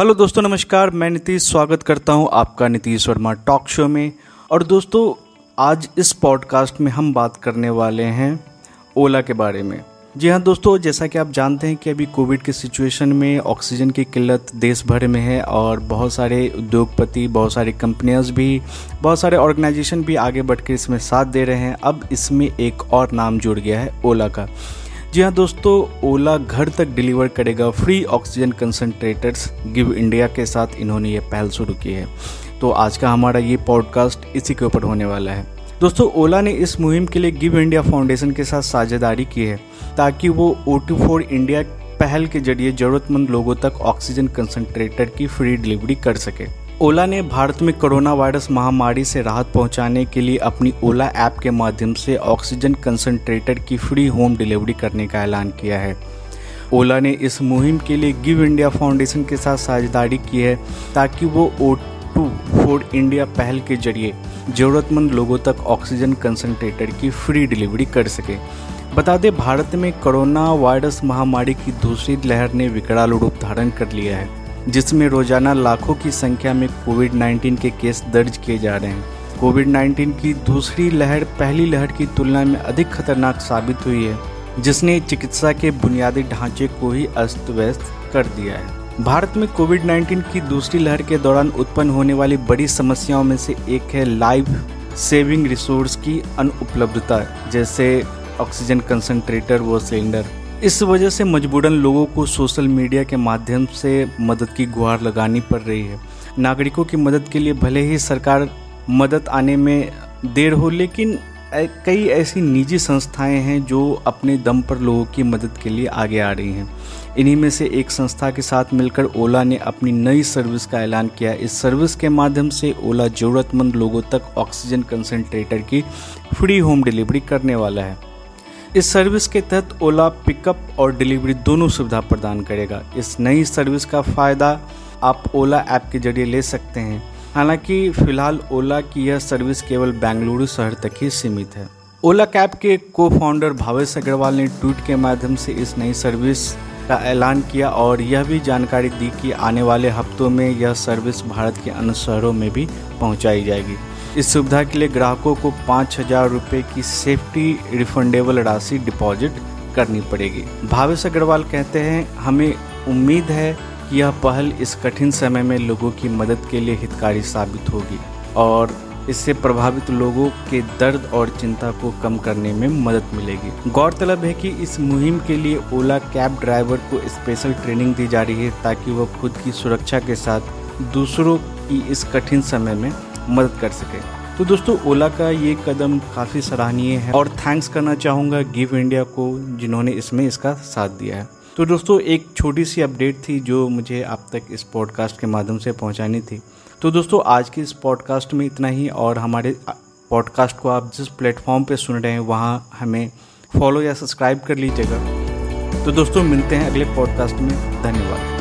Hello दोस्तों, नमस्कार। मैं नीतीश, स्वागत करता हूँ आपका नीतीश वर्मा टॉक शो में। और दोस्तों, आज इस पॉडकास्ट में हम बात करने वाले हैं ओला के बारे में। जी हाँ दोस्तों, जैसा कि आप जानते हैं कि अभी कोविड के सिचुएशन में ऑक्सीजन की किल्लत देश भर में है और बहुत सारे उद्योगपति, बहुत सारी कंपनियाँ भी, बहुत सारे ऑर्गेनाइजेशन भी आगे बढ़ के इसमें साथ दे रहे हैं। अब इसमें एक और नाम जुड़ गया है ओला का। जी हाँ दोस्तों, ओला घर तक डिलीवर करेगा free oxygen concentrators Give India के साथ इन्होंने ये पहल शुरू की है। तो आज का हमारा ये पॉडकास्ट इसी के ऊपर होने वाला है। दोस्तों, ओला ने इस मुहिम के लिए गिव इंडिया फाउंडेशन के साथ साझेदारी की है ताकि वो ओ टू फोर इंडिया पहल के ज़रिए जरूरतमंद लोगों तक ऑक्सीजन कंसनट्रेटर की फ्री डिलीवरी कर सके। ओला ने भारत में कोरोना वायरस महामारी से राहत पहुँचाने के लिए अपनी ओला ऐप के माध्यम से ऑक्सीजन कंसंट्रेटर की फ्री होम डिलीवरी करने का ऐलान किया है। ओला ने इस मुहिम के लिए गिव इंडिया फाउंडेशन के साथ साझेदारी की है ताकि वो ओ टू फोर इंडिया पहल के ज़रिए ज़रूरतमंद लोगों तक ऑक्सीजन कंसनट्रेटर की फ्री डिलीवरी कर सके। बता दें, भारत में कोरोना वायरस महामारी की दूसरी लहर ने विकराल रूप धारण कर लिया है। जिसमें रोज़ाना लाखों की संख्या में कोविड 19 के केस दर्ज किए जा रहे हैं। कोविड 19 की दूसरी लहर पहली लहर की तुलना में अधिक खतरनाक साबित हुई है, जिसने चिकित्सा के बुनियादी ढांचे को ही अस्त व्यस्त कर दिया है। भारत में कोविड 19 की दूसरी लहर के दौरान उत्पन्न होने वाली बड़ी समस्याओं में से एक है लाइव सेविंग रिसोर्स की अनुपलब्धता, जैसे ऑक्सीजन कंसंट्रेटर व सिलेंडर। इस वजह से मजबूरन लोगों को सोशल मीडिया के माध्यम से मदद की गुहार लगानी पड़ रही है। नागरिकों की मदद के लिए भले ही सरकार मदद आने में देर हो, लेकिन कई ऐसी निजी संस्थाएँ हैं जो अपने दम पर लोगों की मदद के लिए आगे आ रही हैं। इन्हीं में से एक संस्था के साथ मिलकर ओला ने अपनी नई सर्विस का ऐलान किया। इस सर्विस के माध्यम से ओला ज़रूरतमंद लोगों तक ऑक्सीजन कंसनट्रेटर की फ्री होम डिलीवरी करने वाला है। इस सर्विस के तहत ओला, पिकअप और डिलीवरी दोनों सुविधा प्रदान करेगा। इस नई सर्विस का फ़ायदा आप ओला ऐप के ज़रिए ले सकते हैं। हालाँकि, फ़िलहाल ओला की यह सर्विस केवल बेंगलुरु शहर तक ही सीमित है। ओला कैब के को फाउंडर भावेश अग्रवाल ने ट्वीट के माध्यम से इस नई सर्विस का ऐलान किया और यह भी जानकारी दी कि आने वाले हफ्तों में यह सर्विस भारत के अन्य शहरों में भी पहुंचाई जाएगी। इस सुविधा के लिए ग्राहकों को पाँच हज़ार रुपये की सेफ्टी रिफंडेबल राशि डिपॉजिट करनी पड़ेगी। भावेश अग्रवाल कहते हैं, हमें उम्मीद है कि यह पहल इस कठिन समय में लोगों की मदद के लिए हितकारी साबित होगी और इससे प्रभावित लोगों के दर्द और चिंता को कम करने में मदद मिलेगी। गौरतलब है कि इस मुहिम के लिए ओला कैब ड्राइवर को स्पेशल ट्रेनिंग दी जा रही है ताकि वह खुद की सुरक्षा के साथ दूसरों की इस कठिन समय में मदद कर सके। तो दोस्तों, ओला का ये कदम काफ़ी सराहनीय है और थैंक्स करना चाहूँगा गिव इंडिया को, जिन्होंने इसमें इसका साथ दिया है। तो दोस्तों, एक छोटी सी अपडेट थी जो मुझे आप तक इस पॉडकास्ट के माध्यम से पहुंचानी थी। तो दोस्तों, आज की इस पॉडकास्ट में इतना ही और हमारे पॉडकास्ट को आप जिस प्लेटफॉर्म पे सुन रहे हैं, वहाँ हमें फॉलो या सब्सक्राइब कर लीजिएगा। तो दोस्तों, मिलते हैं अगले पॉडकास्ट में। धन्यवाद।